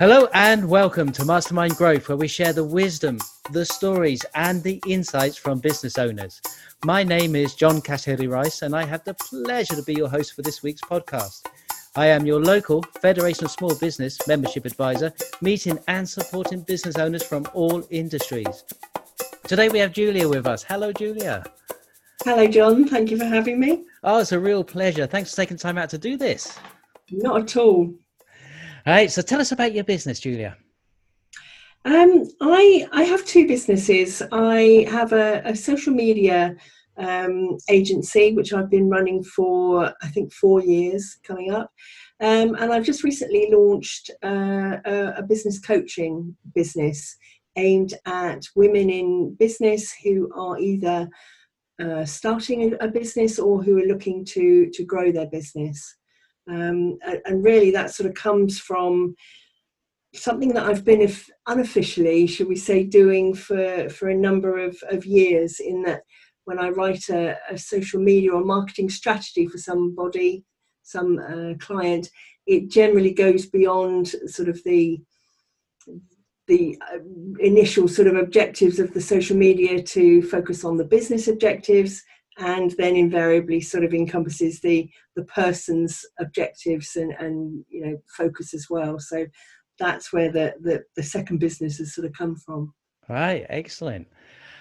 Hello and welcome to Mastermind Growth, where we share the wisdom, the stories, and the insights from business owners. My name is John Cassidy-Rice, and I have the pleasure to be your host for this week's podcast. I am your local Federation of Small Business membership advisor, meeting and supporting business owners from all industries. Today we have Julia with us. Hello, Julia. Hello, John. Thank you for having me. Oh, it's a real pleasure. Thanks for taking time out to do this. Not at all. All right, so tell us about your business, Julia. Um, I I have two businesses. I have a, a social media um, agency which I've been running for I think four years coming up, um, and I've just recently launched uh, a, a, business coaching business aimed at women in business who are either uh, starting a business or who are looking to to grow their business. Um, and really, that sort of comes from something that I've been unofficially, should we say, doing for, for a number of, of years. In that, when I write a, a social media or marketing strategy for somebody, some uh, client, it generally goes beyond sort of the the uh, initial sort of objectives of the social media to focus on the business objectives and then invariably sort of encompasses the the person's objectives and and you know focus as well. So that's where the the, the second business has sort of come from. Right excellent.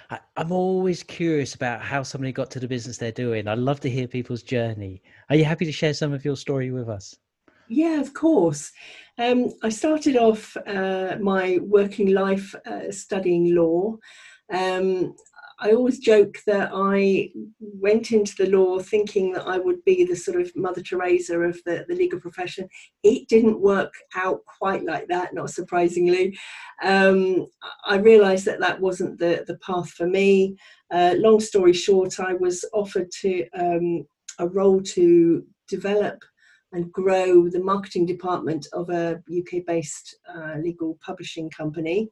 I, i'm always curious about how somebody got to the business they're doing. I love to hear people's journey. Are you happy to share some of your story with us? Yeah, of course. Um, I started off uh, my working life uh, studying law. Um, I always joke that I went into the law thinking that I would be the sort of Mother Teresa of the, the legal profession. It didn't work out quite like that, not surprisingly. Um, I realised that that wasn't the, the path for me. Uh, long story short, I was offered to um, a role to develop and grow the marketing department of a UK based uh, legal publishing company.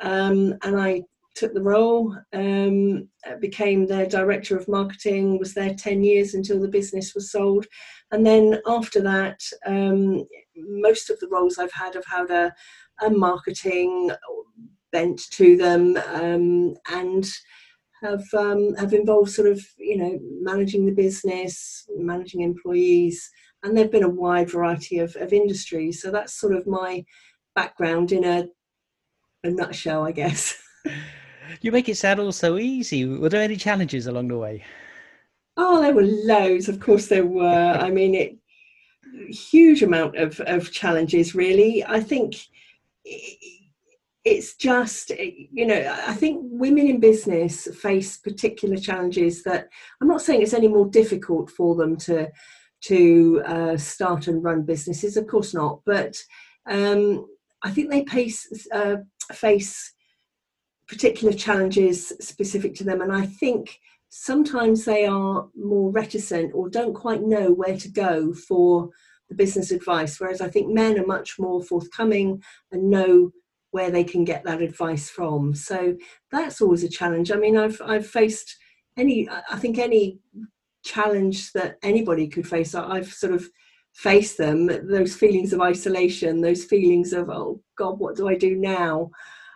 Um, and I took the role, um, became their director of marketing, was there 10 years until the business was sold. And then after that, um, most of the roles I've had have had a, a marketing bent to them um, and have um, have involved sort of you know managing the business, managing employees, and there've been a wide variety of, of industries. So that's sort of my background in a a nutshell, I guess. You make it sound all so easy. Were there any challenges along the way? Oh, there were loads. Of course, there were. I mean, it huge amount of of challenges. Really, I think it's just you know i think women in business face particular challenges that i'm not saying it's any more difficult for them to to uh, start and run businesses of course not but um, i think they face uh, face particular challenges specific to them. And I think sometimes they are more reticent or don't quite know where to go for the business advice. Whereas I think men are much more forthcoming and know where they can get that advice from. So that's always a challenge. I mean, I've I've faced any I think any challenge that anybody could face. I've sort of faced them. Those feelings of isolation, those feelings of oh God, what do I do now?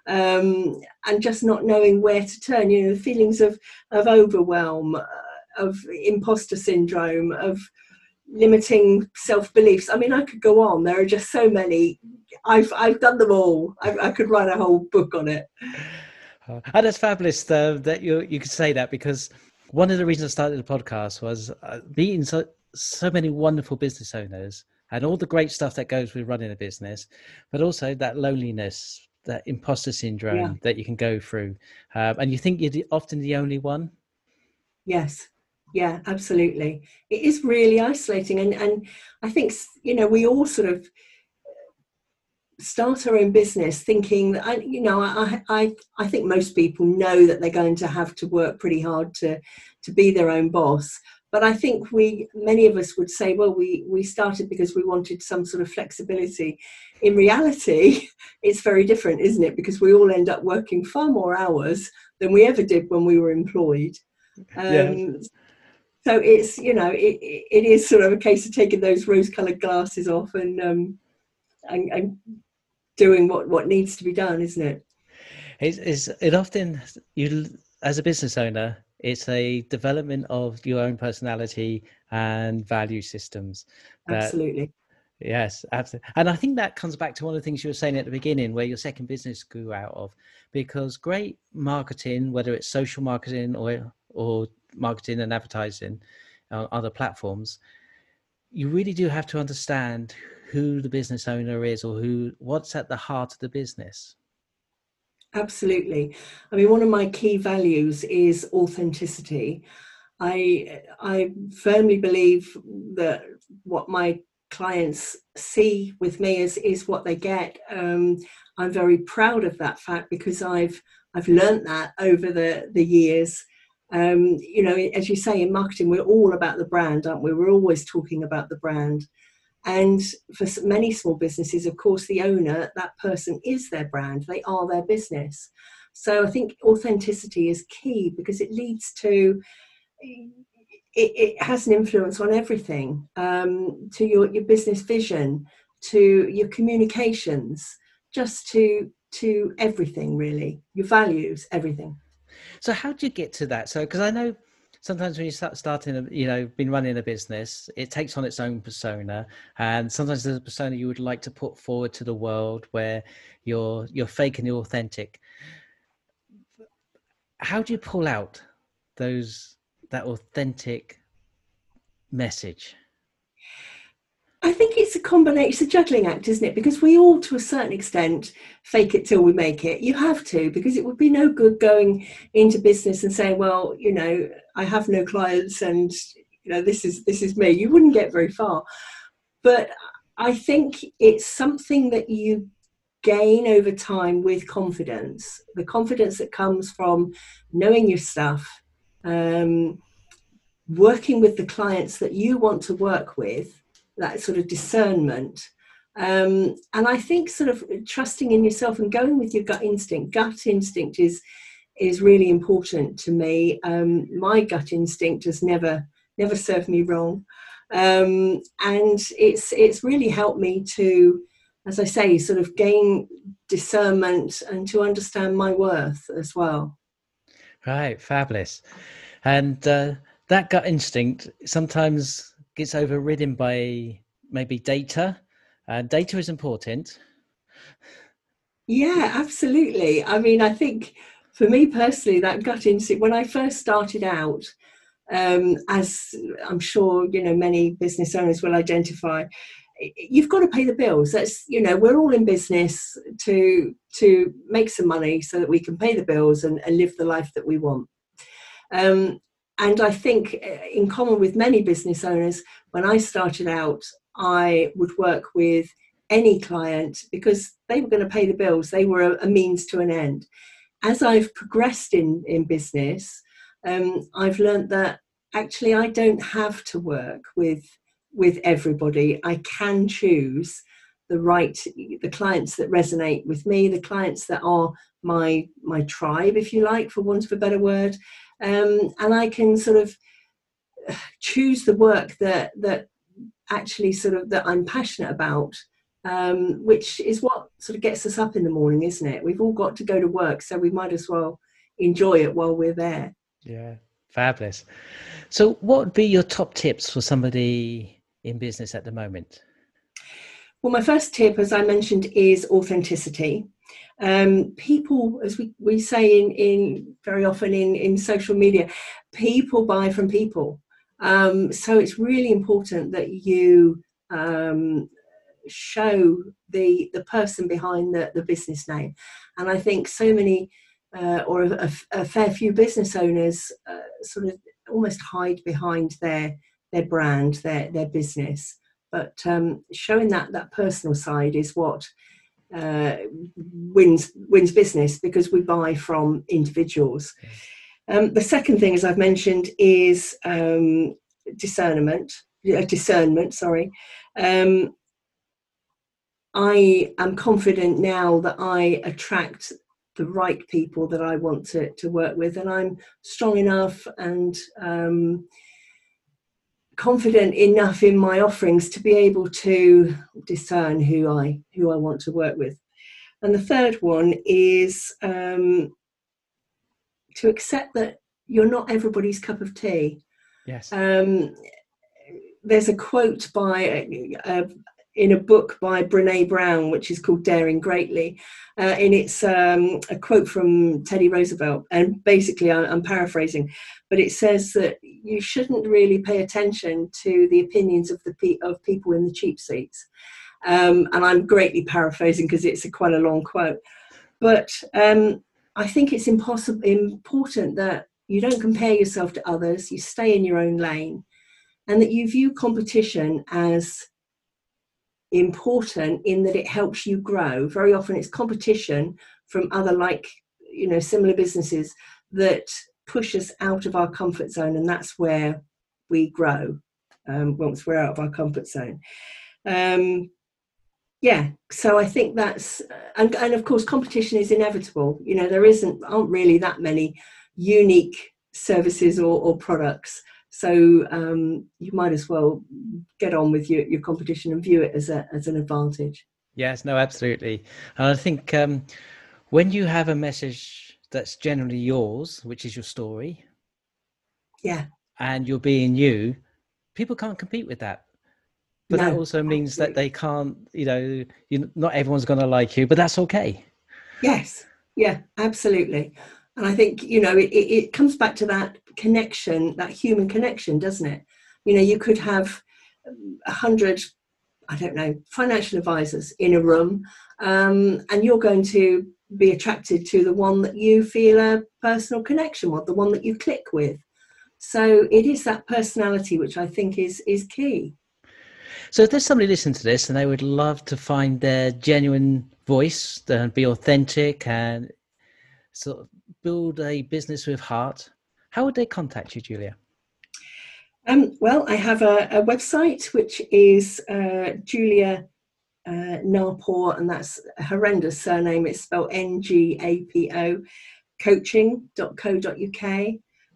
Um, and just not knowing where to turn. You know, the feelings of of overwhelm, uh, of imposter syndrome, of limiting self beliefs. I mean, I could go on. There are just so many. I've I've done them all. I, I could write a whole book on it. Uh, and it's fabulous uh, that you you could say that because one of the reasons I started the podcast was uh, meeting so so many wonderful business owners and all the great stuff that goes with running a business, but also that loneliness that imposter syndrome yeah. that you can go through, um, and you think you're often the only one. Yes, yeah, absolutely. It is really isolating, and and I think you know we all sort of start our own business thinking I, you know I, I I think most people know that they're going to have to work pretty hard to to be their own boss but I think we, many of us would say, well, we, we started because we wanted some sort of flexibility. In reality, it's very different, isn't it? Because we all end up working far more hours than we ever did when we were employed. Um, So it's, you know, it, it is sort of a case of taking those rose coloured glasses off and, um, and, and doing what what needs to be done, isn't it? It's, it's it often you as a business owner, it's a development of your own personality and value systems. That, Absolutely. Yes, absolutely. And I think that comes back to one of the things you were saying at the beginning, where your second business grew out of, because great marketing, whether it's social marketing or or marketing and advertising on other platforms, you really do have to understand who the business owner is or who what's at the heart of the business. Absolutely. I mean, one of my key values is authenticity. I I firmly believe that what my clients see with me is is what they get. Um, I'm very proud of that fact because I've I've learnt that over the the years. Um, you know, as you say in marketing, we're all about the brand, aren't we? We're always talking about the brand. And for many small businesses, of course, the owner, that person is their brand, they are their business. So I think authenticity is key because it leads to, it, it has an influence on everything um, to your, your business vision, to your communications, just to to everything really. Your values everything. So how do you get to that? So because i know sometimes when you start starting, a, you know, been running a business, it takes on its own persona, and sometimes there's a persona you would like to put forward to the world where you're you're fake and you're authentic. How do you pull out those that authentic message? I think it's a combination, it's a juggling act, isn't it? Because we all, to a certain extent, fake it till we make it. You have to, because it would be no good going into business and saying, well, you know, I have no clients and, you know, this is this is me. You wouldn't get very far. But I think it's something that you gain over time with confidence. The confidence that comes from knowing your stuff, um, working with the clients that you want to work with that sort of discernment. Um, and I think sort of trusting in yourself and going with your gut instinct. Gut instinct is is really important to me. Um, my gut instinct has never never served me wrong, um, and it's it's really helped me to, as I say, sort of gain discernment and to understand my worth as well. Right, fabulous, and uh, that gut instinct sometimes gets overridden by maybe data. Uh, data is important. Yeah, absolutely. I mean, I think for me personally, that gut instinct, when I first started out, um, as I'm sure you know many business owners will identify, you've got to pay the bills. That's you know we're all in business to to make some money so that we can pay the bills and, and live the life that we want. Um, and I think, uh, in common with many business owners, when I started out, I would work with any client because they were going to pay the bills. They were a, a means to an end. As I've progressed in, in business, um, I've learned that actually I don't have to work with with everybody. I can choose the right the clients that resonate with me, the clients that are my my tribe, if you like, for want of a better word, um, and I can sort of choose the work that that actually sort of that I'm passionate about, um, which is what sort of gets us up in the morning, isn't it? We've all got to go to work, so we might as well enjoy it while we're there. Yeah, fabulous. So, what would be your top tips for somebody in business at the moment? Well, my first tip, as I mentioned, is authenticity. Um, people, as we, we say in, in very often in, in social media, people buy from people. Um, so it's really important that you um, show the the person behind the, the business name. And I think so many uh, or a, a, fair few business owners uh, sort of almost hide behind their their brand, their their business. But um, showing that that personal side is what uh, wins wins business because we buy from individuals. Um, the second thing, as I've mentioned, is um, discernment. Uh, discernment, sorry. Um, I am confident now that I attract the right people that I want to, to work with, and I'm strong enough and um, confident enough in my offerings to be able to discern who I who I want to work with. And the third one is um, to accept that you're not everybody's cup of tea. Yes. Um, there's a quote by uh, in a book by Brene Brown, which is called Daring Greatly, uh, and it's um, a quote from Teddy Roosevelt. And basically, I'm, I'm, paraphrasing, but it says that you shouldn't really pay attention to the opinions of the pe- of people in the cheap seats. Um, and I'm greatly paraphrasing because it's a quite a long quote. But um, I think it's impossible important that you don't compare yourself to others. You stay in your own lane, and that you view competition as important in that it helps you grow. Very often it's competition from other like, you know, similar businesses that push us out of our comfort zone, and that's where we grow um, once we're out of our comfort zone. Um, yeah, so I think that's and and of course competition is inevitable. You know, there isn't aren't really that many unique services or, or products so um, you might as well get on with your, your competition and view it as a as an advantage. Yes, no, absolutely. And I think um, when you have a message that's generally yours, which is your story, yeah, and you're being you, people can't compete with that. But no, that also means absolutely. that they can't, you know, you, not everyone's going to like you, but that's okay. Yes, yeah, absolutely. And I think, you know, it, it comes back to that connection, that human connection, doesn't it? You know, you could have a hundred, I don't know, financial advisors in a room, um, and you're going to be attracted to the one that you feel a personal connection with, the one that you click with. So it is that personality which I think is is key. So if there's somebody listening to this and they would love to find their genuine voice and be authentic and sort of build a business with heart, how would they contact you, Julia? Um, well, I have a, a website which is uh, Julia uh, Ngapo, and that's a horrendous surname. It's spelled N G A P O, coaching.co.uk.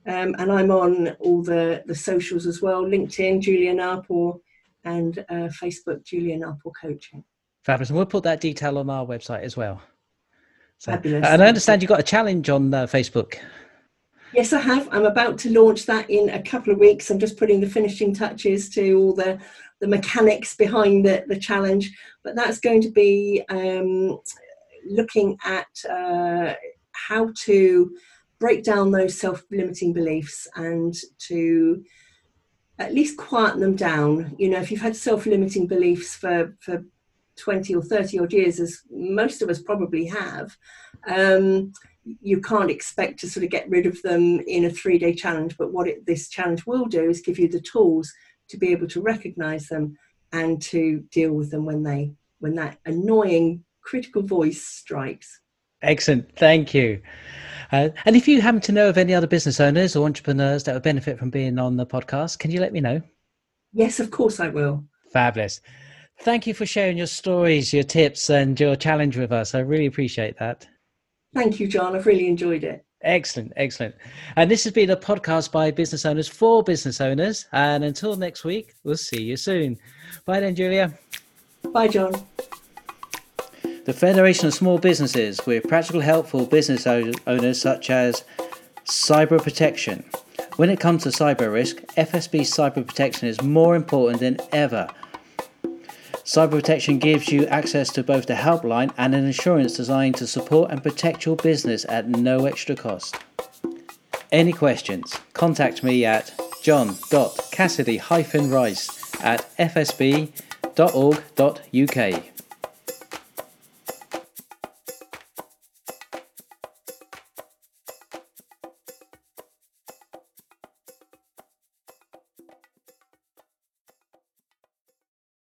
Um, and I'm on all the, the socials as well LinkedIn, Julia Ngapo, and uh, Facebook, Julia Ngapo Coaching. Fabulous. And we'll put that detail on our website as well. So, Fabulous. And I understand you've got a challenge on uh, Facebook. Yes, I have. I'm about to launch that in a couple of weeks. I'm just putting the finishing touches to all the, the mechanics behind the, the challenge. But that's going to be um, looking at uh, how to break down those self limiting beliefs and to at least quieten them down. You know, if you've had self limiting beliefs for, for 20 or 30 odd years, as most of us probably have, um, you can't expect to sort of get rid of them in a three day challenge. But what it, this challenge will do is give you the tools to be able to recognize them and to deal with them when they when that annoying critical voice strikes. Excellent, thank you. Uh, and if you happen to know of any other business owners or entrepreneurs that would benefit from being on the podcast, can you let me know? Yes, of course I will. Fabulous. Thank you for sharing your stories, your tips, and your challenge with us. I really appreciate that. Thank you, John. I've really enjoyed it. Excellent, excellent. And this has been a podcast by business owners for business owners. And until next week, we'll see you soon. Bye then, Julia. Bye, John. The Federation of Small Businesses with practical help for business owners such as cyber protection. When it comes to cyber risk, FSB cyber protection is more important than ever Cyber Protection gives you access to both the helpline and an insurance designed to support and protect your business at no extra cost. Any questions? Contact me at john.cassidy-rice at fsb.org.uk.